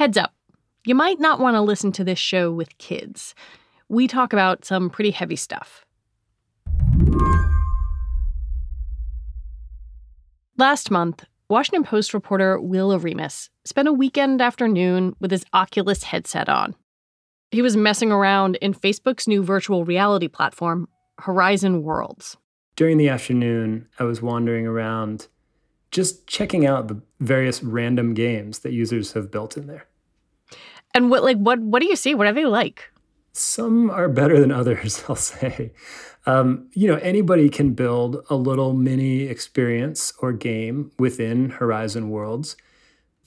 Heads up, you might not want to listen to this show with kids. We talk about some pretty heavy stuff. Last month, Washington Post reporter Will Oremus spent a weekend afternoon with his Oculus headset on. He was messing around in Facebook's new virtual reality platform, Horizon Worlds. During the afternoon, I was wandering around just checking out the various random games that users have built in there. And what like what what do you see? What are they like? Some are better than others, I'll say. Um, you know, anybody can build a little mini experience or game within Horizon Worlds.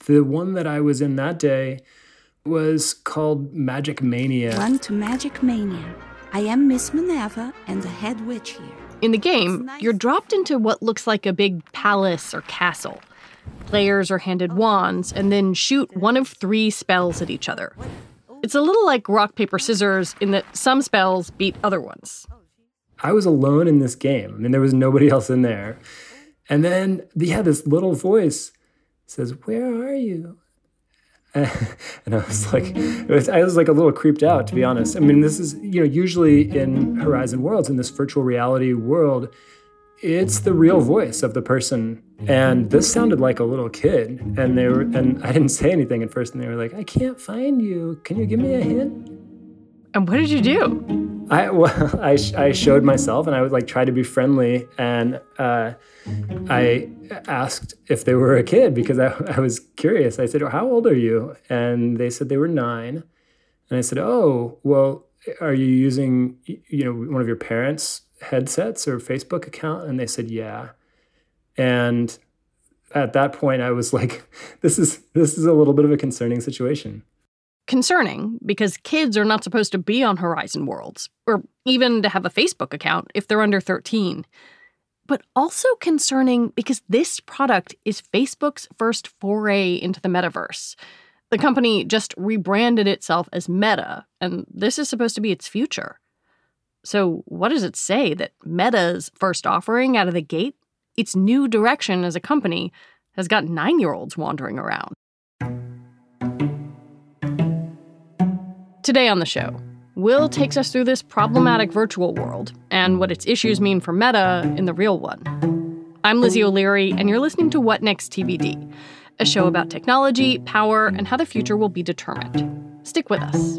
The one that I was in that day was called Magic Mania. Run to Magic Mania. I am Miss Minerva and the head witch here. In the game, you're dropped into what looks like a big palace or castle. Players are handed wands and then shoot one of three spells at each other. It's a little like rock, paper, scissors in that some spells beat other ones. I was alone in this game. I mean, there was nobody else in there. And then, yeah, this little voice says, Where are you? and I was like, was, I was like a little creeped out, to be honest. I mean, this is, you know, usually in Horizon Worlds, in this virtual reality world, it's the real voice of the person. And this sounded like a little kid. And they were, and I didn't say anything at first. And they were like, I can't find you. Can you give me a hint? And what did you do? I well, I, I showed myself and I would like try to be friendly and uh, I asked if they were a kid because I, I was curious. I said, "How old are you?" And they said they were nine. And I said, "Oh, well, are you using you know one of your parents' headsets or Facebook account?" And they said, "Yeah." And at that point, I was like, "This is this is a little bit of a concerning situation." concerning because kids are not supposed to be on Horizon Worlds or even to have a Facebook account if they're under 13. But also concerning because this product is Facebook's first foray into the metaverse. The company just rebranded itself as Meta, and this is supposed to be its future. So, what does it say that Meta's first offering out of the gate, its new direction as a company, has got nine year olds wandering around? Today on the show, Will takes us through this problematic virtual world and what its issues mean for Meta in the real one. I'm Lizzie O'Leary, and you're listening to What Next TBD, a show about technology, power, and how the future will be determined. Stick with us.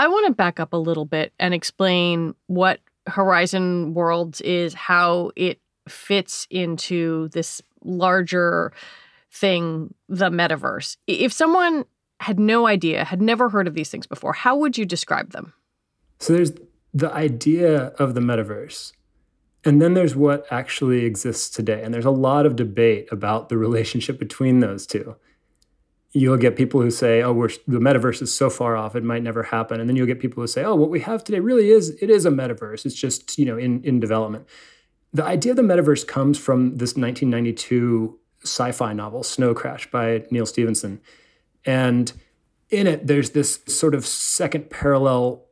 I want to back up a little bit and explain what Horizon Worlds is, how it fits into this larger thing, the metaverse. If someone had no idea, had never heard of these things before, how would you describe them? So there's the idea of the metaverse. And then there's what actually exists today. And there's a lot of debate about the relationship between those two you'll get people who say, "Oh, we're, the metaverse is so far off; it might never happen," and then you'll get people who say, "Oh, what we have today really is it is a metaverse. It's just you know in in development." The idea of the metaverse comes from this 1992 sci-fi novel Snow Crash by Neal Stephenson, and in it there's this sort of second parallel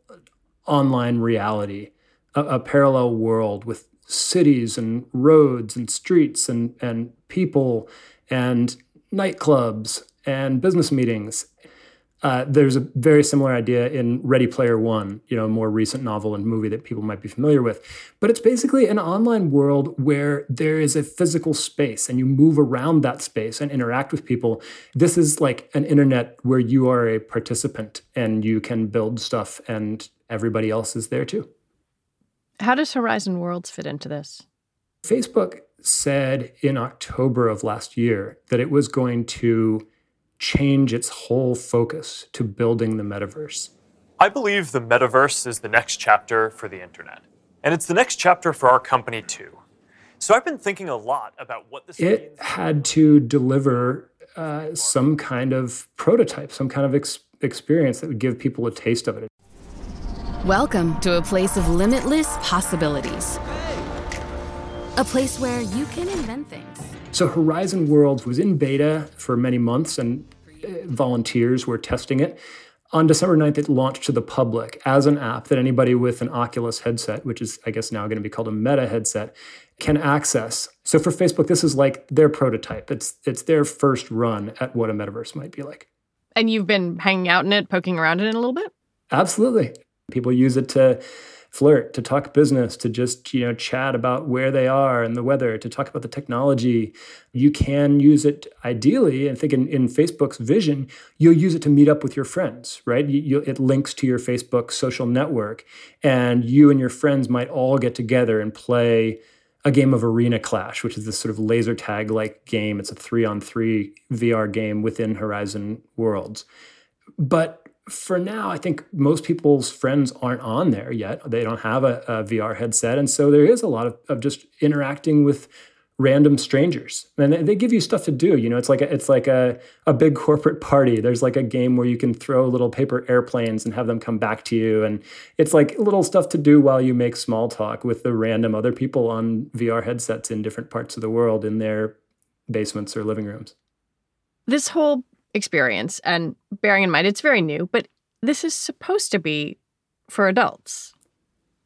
online reality, a, a parallel world with cities and roads and streets and and people and nightclubs and business meetings. Uh, there's a very similar idea in Ready Player One, you know, a more recent novel and movie that people might be familiar with. But it's basically an online world where there is a physical space and you move around that space and interact with people. This is like an internet where you are a participant and you can build stuff and everybody else is there too. How does Horizon Worlds fit into this? Facebook said in October of last year that it was going to change its whole focus to building the metaverse. I believe the metaverse is the next chapter for the internet. And it's the next chapter for our company, too. So I've been thinking a lot about what this it means. had to deliver uh, some kind of prototype, some kind of ex- experience that would give people a taste of it. Welcome to a place of limitless possibilities. A place where you can invent things. So, Horizon Worlds was in beta for many months, and uh, volunteers were testing it. On December 9th, it launched to the public as an app that anybody with an Oculus headset, which is, I guess, now going to be called a Meta headset, can access. So for Facebook, this is like their prototype. It's it's their first run at what a metaverse might be like. And you've been hanging out in it, poking around in it a little bit? Absolutely. People use it to flirt, to talk business, to just, you know, chat about where they are and the weather, to talk about the technology. You can use it ideally, I think in, in Facebook's vision, you'll use it to meet up with your friends, right? You, you, it links to your Facebook social network, and you and your friends might all get together and play a game of Arena Clash, which is this sort of laser tag like game. It's a three on three VR game within Horizon Worlds. But for now, I think most people's friends aren't on there yet. They don't have a, a VR headset. And so there is a lot of, of just interacting with random strangers and they give you stuff to do you know it's like a, it's like a, a big corporate party there's like a game where you can throw little paper airplanes and have them come back to you and it's like little stuff to do while you make small talk with the random other people on vr headsets in different parts of the world in their basements or living rooms this whole experience and bearing in mind it's very new but this is supposed to be for adults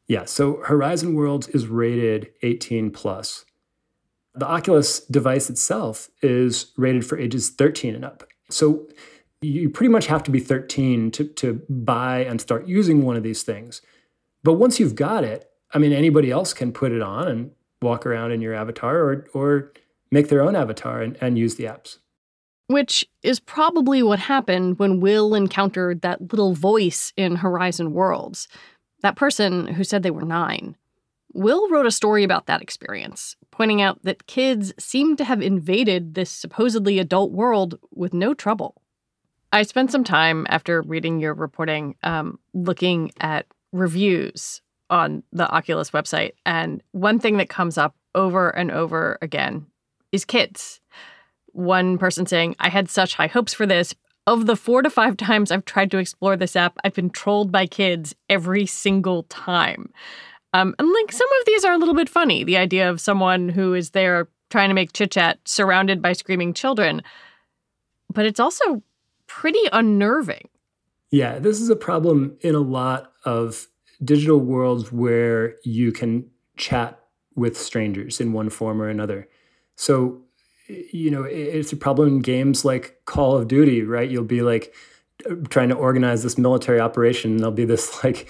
yeah so horizon worlds is rated 18 plus the Oculus device itself is rated for ages 13 and up. So you pretty much have to be 13 to, to buy and start using one of these things. But once you've got it, I mean, anybody else can put it on and walk around in your avatar or, or make their own avatar and, and use the apps. Which is probably what happened when Will encountered that little voice in Horizon Worlds, that person who said they were nine. Will wrote a story about that experience, pointing out that kids seem to have invaded this supposedly adult world with no trouble. I spent some time after reading your reporting um, looking at reviews on the Oculus website, and one thing that comes up over and over again is kids. One person saying, I had such high hopes for this. Of the four to five times I've tried to explore this app, I've been trolled by kids every single time. Um, and like some of these are a little bit funny. The idea of someone who is there trying to make chit chat surrounded by screaming children, but it's also pretty unnerving. Yeah, this is a problem in a lot of digital worlds where you can chat with strangers in one form or another. So, you know, it's a problem in games like Call of Duty, right? You'll be like, trying to organize this military operation there'll be this like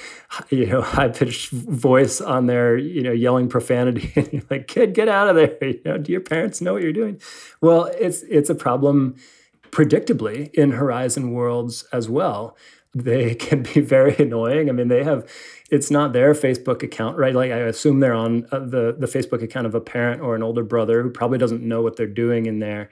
you know high pitched voice on there you know yelling profanity and you're like kid get out of there you know do your parents know what you're doing well it's it's a problem predictably in horizon worlds as well they can be very annoying. I mean, they have it's not their Facebook account, right? Like I assume they're on uh, the the Facebook account of a parent or an older brother who probably doesn't know what they're doing in there.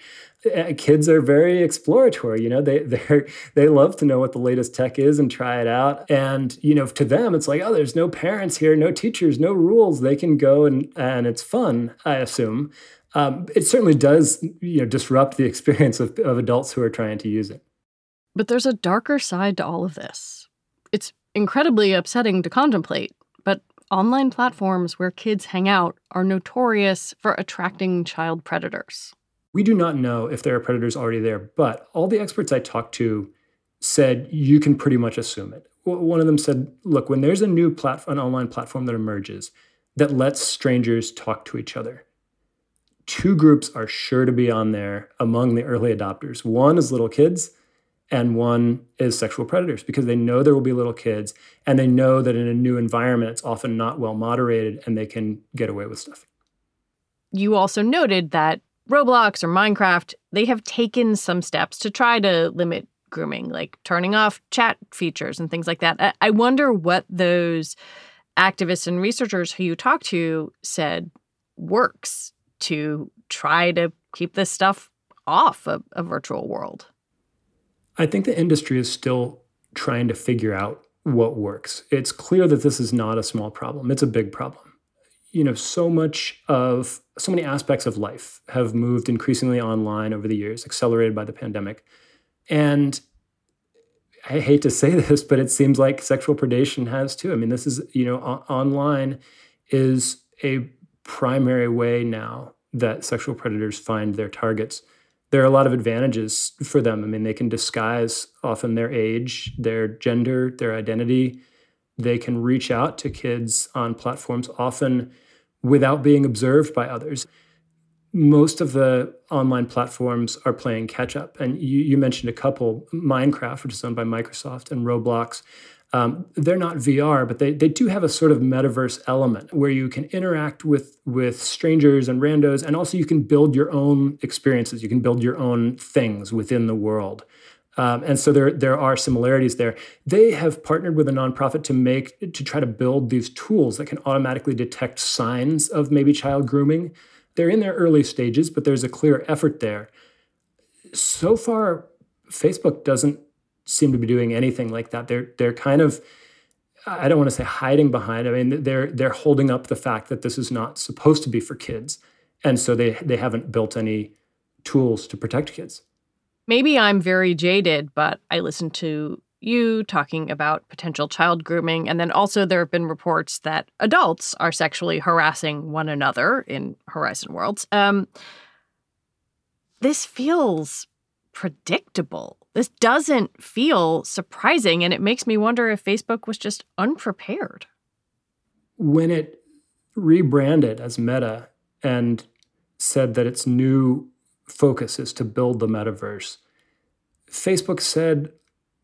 Uh, kids are very exploratory, you know. They they they love to know what the latest tech is and try it out. And you know, to them, it's like, oh, there's no parents here, no teachers, no rules. They can go and and it's fun. I assume. Um, it certainly does, you know, disrupt the experience of, of adults who are trying to use it. But there's a darker side to all of this. It's incredibly upsetting to contemplate, but online platforms where kids hang out are notorious for attracting child predators. We do not know if there are predators already there, but all the experts I talked to said you can pretty much assume it. One of them said, look, when there's a new platform, an online platform that emerges that lets strangers talk to each other, two groups are sure to be on there among the early adopters. One is little kids, and one is sexual predators because they know there will be little kids and they know that in a new environment it's often not well moderated and they can get away with stuff. You also noted that Roblox or Minecraft, they have taken some steps to try to limit grooming, like turning off chat features and things like that. I wonder what those activists and researchers who you talked to said works to try to keep this stuff off a, a virtual world. I think the industry is still trying to figure out what works. It's clear that this is not a small problem, it's a big problem. You know, so much of so many aspects of life have moved increasingly online over the years, accelerated by the pandemic. And I hate to say this, but it seems like sexual predation has too. I mean, this is, you know, o- online is a primary way now that sexual predators find their targets there are a lot of advantages for them. I mean, they can disguise often their age, their gender, their identity. They can reach out to kids on platforms often without being observed by others. Most of the online platforms are playing catch up. And you, you mentioned a couple Minecraft, which is owned by Microsoft, and Roblox. Um, they're not VR, but they, they do have a sort of metaverse element where you can interact with with strangers and randos, and also you can build your own experiences. You can build your own things within the world. Um, and so there there are similarities there. They have partnered with a nonprofit to make to try to build these tools that can automatically detect signs of maybe child grooming. They're in their early stages, but there's a clear effort there. So far, Facebook doesn't seem to be doing anything like that. They're they're kind of I don't want to say hiding behind. I mean, they're they're holding up the fact that this is not supposed to be for kids, and so they they haven't built any tools to protect kids. Maybe I'm very jaded, but I listened to you talking about potential child grooming, and then also there have been reports that adults are sexually harassing one another in Horizon Worlds. Um, this feels predictable. This doesn't feel surprising, and it makes me wonder if Facebook was just unprepared. When it rebranded as Meta and said that its new focus is to build the metaverse, Facebook said,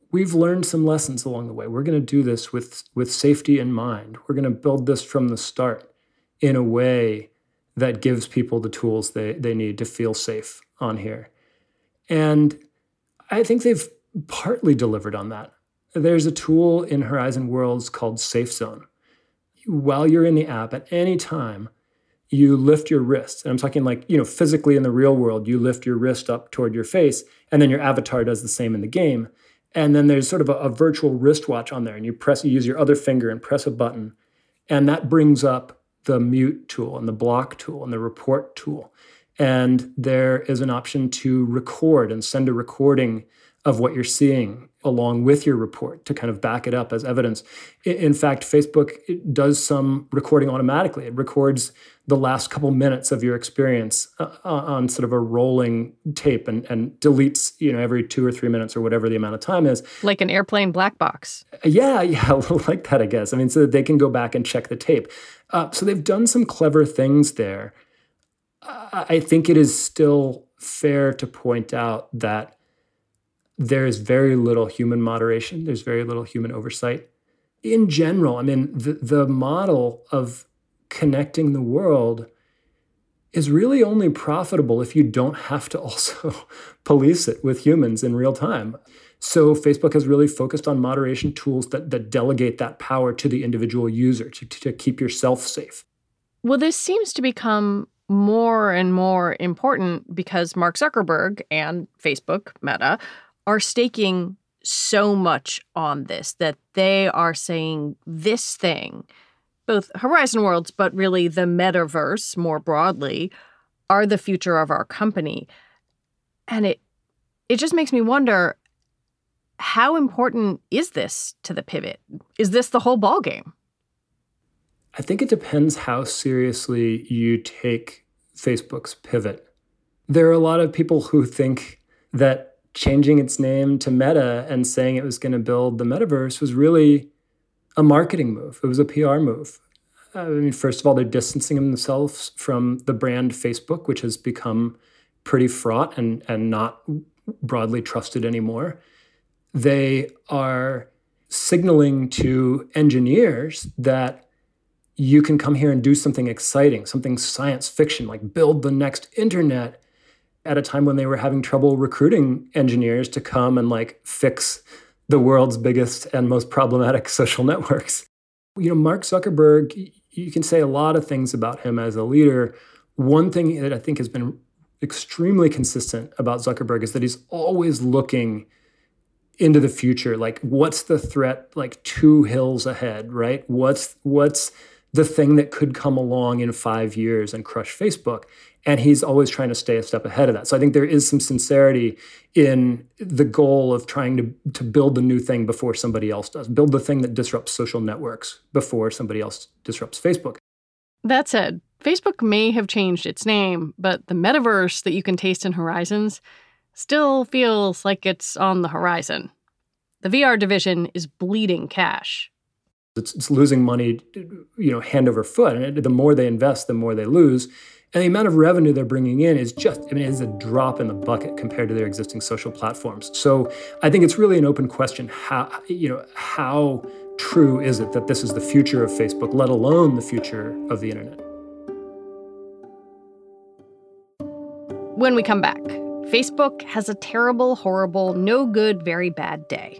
We've learned some lessons along the way. We're going to do this with, with safety in mind. We're going to build this from the start in a way that gives people the tools they, they need to feel safe on here. And I think they've partly delivered on that. There's a tool in Horizon Worlds called Safe Zone. While you're in the app at any time, you lift your wrist. And I'm talking like, you know, physically in the real world, you lift your wrist up toward your face, and then your avatar does the same in the game. And then there's sort of a, a virtual wristwatch on there, and you press, you use your other finger and press a button, and that brings up the mute tool and the block tool and the report tool. And there is an option to record and send a recording of what you're seeing along with your report to kind of back it up as evidence. In fact, Facebook does some recording automatically. It records the last couple minutes of your experience uh, uh, on sort of a rolling tape and, and deletes, you know, every two or three minutes or whatever the amount of time is. Like an airplane black box. Yeah, yeah, like that, I guess. I mean, so that they can go back and check the tape. Uh, so they've done some clever things there I think it is still fair to point out that there is very little human moderation, there's very little human oversight. In general, I mean, the, the model of connecting the world is really only profitable if you don't have to also police it with humans in real time. So Facebook has really focused on moderation tools that, that delegate that power to the individual user to, to keep yourself safe. Well, this seems to become more and more important because Mark Zuckerberg and Facebook, Meta, are staking so much on this that they are saying this thing, both Horizon Worlds, but really the metaverse more broadly, are the future of our company. And it it just makes me wonder how important is this to the pivot? Is this the whole ballgame? I think it depends how seriously you take Facebook's pivot. There are a lot of people who think that changing its name to Meta and saying it was going to build the metaverse was really a marketing move. It was a PR move. I mean, first of all, they're distancing themselves from the brand Facebook, which has become pretty fraught and, and not broadly trusted anymore. They are signaling to engineers that you can come here and do something exciting, something science fiction, like build the next internet at a time when they were having trouble recruiting engineers to come and like fix the world's biggest and most problematic social networks. You know, Mark Zuckerberg, you can say a lot of things about him as a leader. One thing that I think has been extremely consistent about Zuckerberg is that he's always looking into the future like what's the threat like two hills ahead right what's what's the thing that could come along in 5 years and crush Facebook and he's always trying to stay a step ahead of that. So I think there is some sincerity in the goal of trying to, to build the new thing before somebody else does, build the thing that disrupts social networks before somebody else disrupts Facebook. That said, Facebook may have changed its name, but the metaverse that you can taste in Horizons still feels like it's on the horizon. The VR division is bleeding cash. It's, it's losing money, you know, hand over foot. And the more they invest, the more they lose. And the amount of revenue they're bringing in is just, I mean, it is a drop in the bucket compared to their existing social platforms. So I think it's really an open question how, you know, how true is it that this is the future of Facebook, let alone the future of the internet? When we come back, Facebook has a terrible, horrible, no good, very bad day.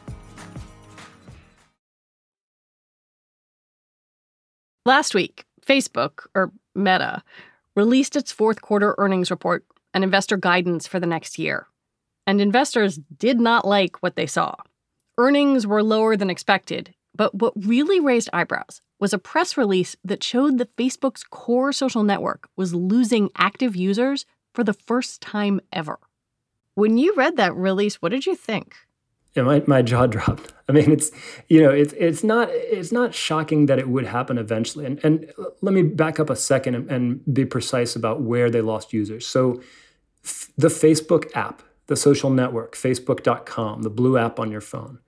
Last week, Facebook, or Meta, released its fourth quarter earnings report and investor guidance for the next year. And investors did not like what they saw. Earnings were lower than expected, but what really raised eyebrows was a press release that showed that Facebook's core social network was losing active users for the first time ever. When you read that release, what did you think? Yeah, my, my jaw dropped. I mean, it's you know, it's it's not it's not shocking that it would happen eventually. And and let me back up a second and, and be precise about where they lost users. So, f- the Facebook app, the social network, Facebook.com, the blue app on your phone,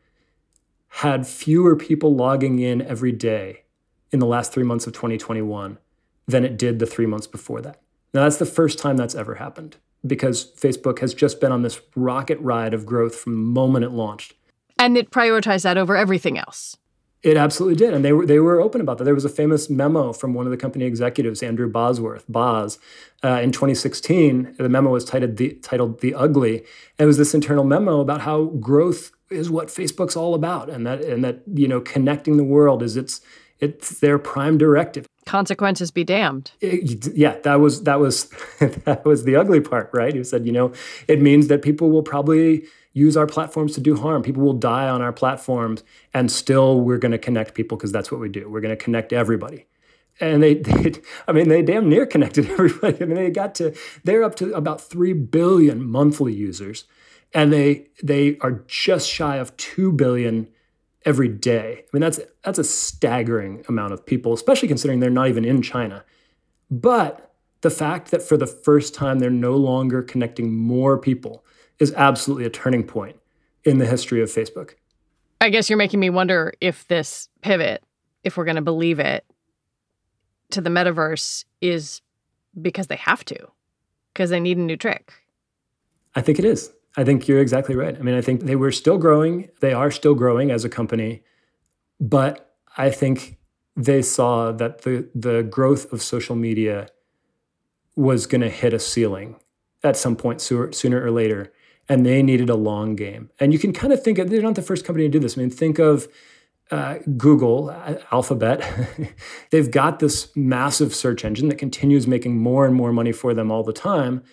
had fewer people logging in every day in the last three months of 2021 than it did the three months before that. Now, that's the first time that's ever happened because Facebook has just been on this rocket ride of growth from the moment it launched. And it prioritized that over everything else. It absolutely did, and they were they were open about that. There was a famous memo from one of the company executives, Andrew Bosworth, Boz, uh, in 2016. The memo was titled "The titled The Ugly." It was this internal memo about how growth is what Facebook's all about, and that and that you know connecting the world is its it's their prime directive consequences be damned. Eh, it, yeah, that was that was that was the ugly part, right? He said, you know, it means that people will probably use our platforms to do harm. People will die on our platforms, and still we're going to connect people because that's what we do. We're going to connect everybody. And they, they, I mean, they damn near connected everybody. I mean, they got to, they're up to about three billion monthly users, and they they are just shy of two billion every day. I mean, that's that's a staggering amount of people, especially considering they're not even in China. But the fact that for the first time they're no longer connecting more people is absolutely a turning point in the history of Facebook. I guess you're making me wonder if this pivot, if we're going to believe it, to the metaverse is because they have to, because they need a new trick. I think it is. I think you're exactly right. I mean, I think they were still growing. They are still growing as a company, but I think they saw that the the growth of social media was going to hit a ceiling at some point sooner, or later, and they needed a long game. And you can kind of think of they're not the first company to do this. I mean, think of uh, Google, uh, Alphabet, they've got this massive search engine that continues making more and more money for them all the time.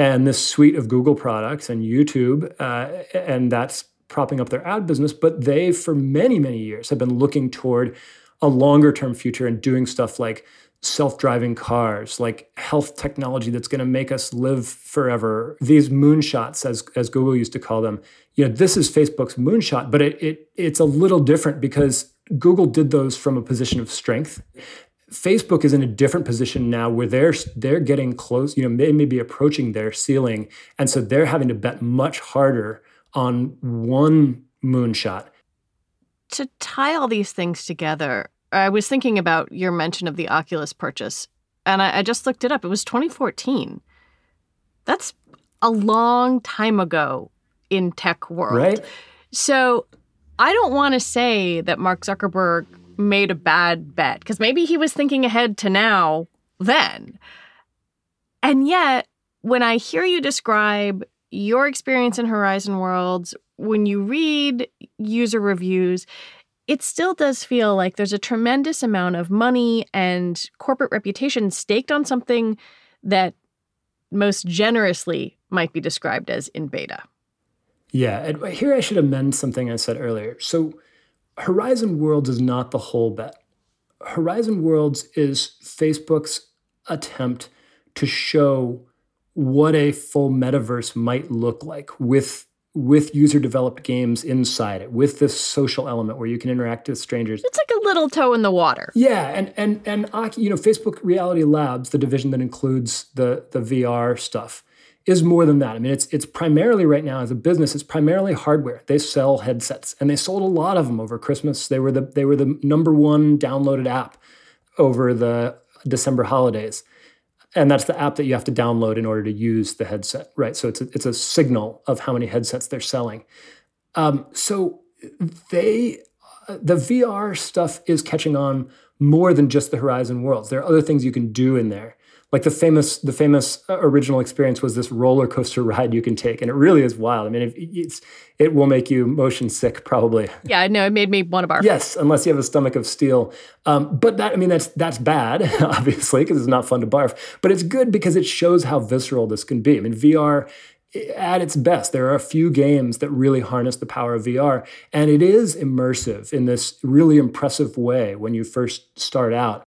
And this suite of Google products and YouTube, uh, and that's propping up their ad business. But they, for many, many years, have been looking toward a longer term future and doing stuff like self-driving cars, like health technology that's going to make us live forever. These moonshots, as as Google used to call them, you know, this is Facebook's moonshot, but it, it it's a little different because Google did those from a position of strength. Facebook is in a different position now where they're they're getting close, you know, they may, maybe approaching their ceiling, and so they're having to bet much harder on one moonshot. To tie all these things together, I was thinking about your mention of the Oculus purchase, and I, I just looked it up. It was 2014. That's a long time ago in tech world. Right. So I don't want to say that Mark Zuckerberg made a bad bet because maybe he was thinking ahead to now then. And yet, when I hear you describe your experience in Horizon Worlds, when you read user reviews, it still does feel like there's a tremendous amount of money and corporate reputation staked on something that most generously might be described as in beta. Yeah, and here I should amend something I said earlier. So, Horizon Worlds is not the whole bet. Horizon Worlds is Facebook's attempt to show what a full metaverse might look like with with user developed games inside it with this social element where you can interact with strangers it's like a little toe in the water yeah and and and you know facebook reality labs the division that includes the the vr stuff is more than that i mean it's it's primarily right now as a business it's primarily hardware they sell headsets and they sold a lot of them over christmas they were the they were the number one downloaded app over the december holidays and that's the app that you have to download in order to use the headset, right? So it's a, it's a signal of how many headsets they're selling. Um, so they uh, the VR stuff is catching on more than just the Horizon Worlds. There are other things you can do in there like the famous the famous uh, original experience was this roller coaster ride you can take and it really is wild i mean it's it will make you motion sick probably yeah no it made me want to barf yes unless you have a stomach of steel um, but that i mean that's that's bad obviously because it's not fun to barf but it's good because it shows how visceral this can be i mean vr at its best. There are a few games that really harness the power of VR, and it is immersive in this really impressive way when you first start out.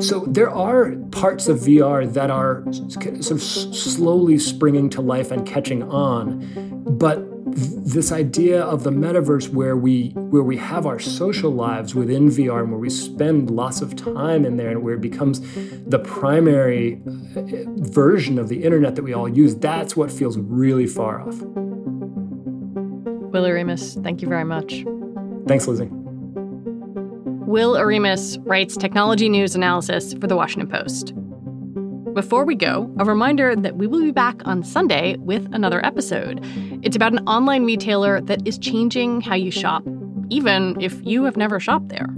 So there are parts of VR that are sort of slowly springing to life and catching on, but this idea of the metaverse where we where we have our social lives within VR and where we spend lots of time in there and where it becomes the primary uh, version of the internet that we all use that's what feels really far off. Will Oremus, thank you very much. Thanks Lizzie. Will Oremus writes technology news analysis for The Washington Post. Before we go, a reminder that we will be back on Sunday with another episode. It's about an online retailer that is changing how you shop, even if you have never shopped there.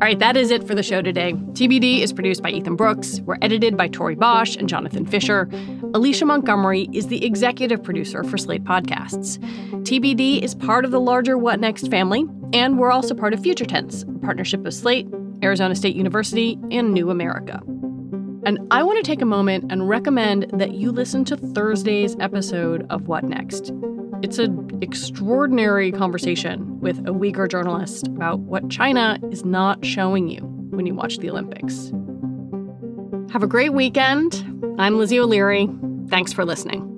All right, that is it for the show today. TBD is produced by Ethan Brooks. We're edited by Tori Bosch and Jonathan Fisher. Alicia Montgomery is the executive producer for Slate Podcasts. TBD is part of the larger What Next family, and we're also part of Future Tense, a partnership of Slate, Arizona State University, and New America. And I want to take a moment and recommend that you listen to Thursday's episode of What Next. It's an extraordinary conversation with a Uyghur journalist about what China is not showing you when you watch the Olympics. Have a great weekend. I'm Lizzie O'Leary. Thanks for listening.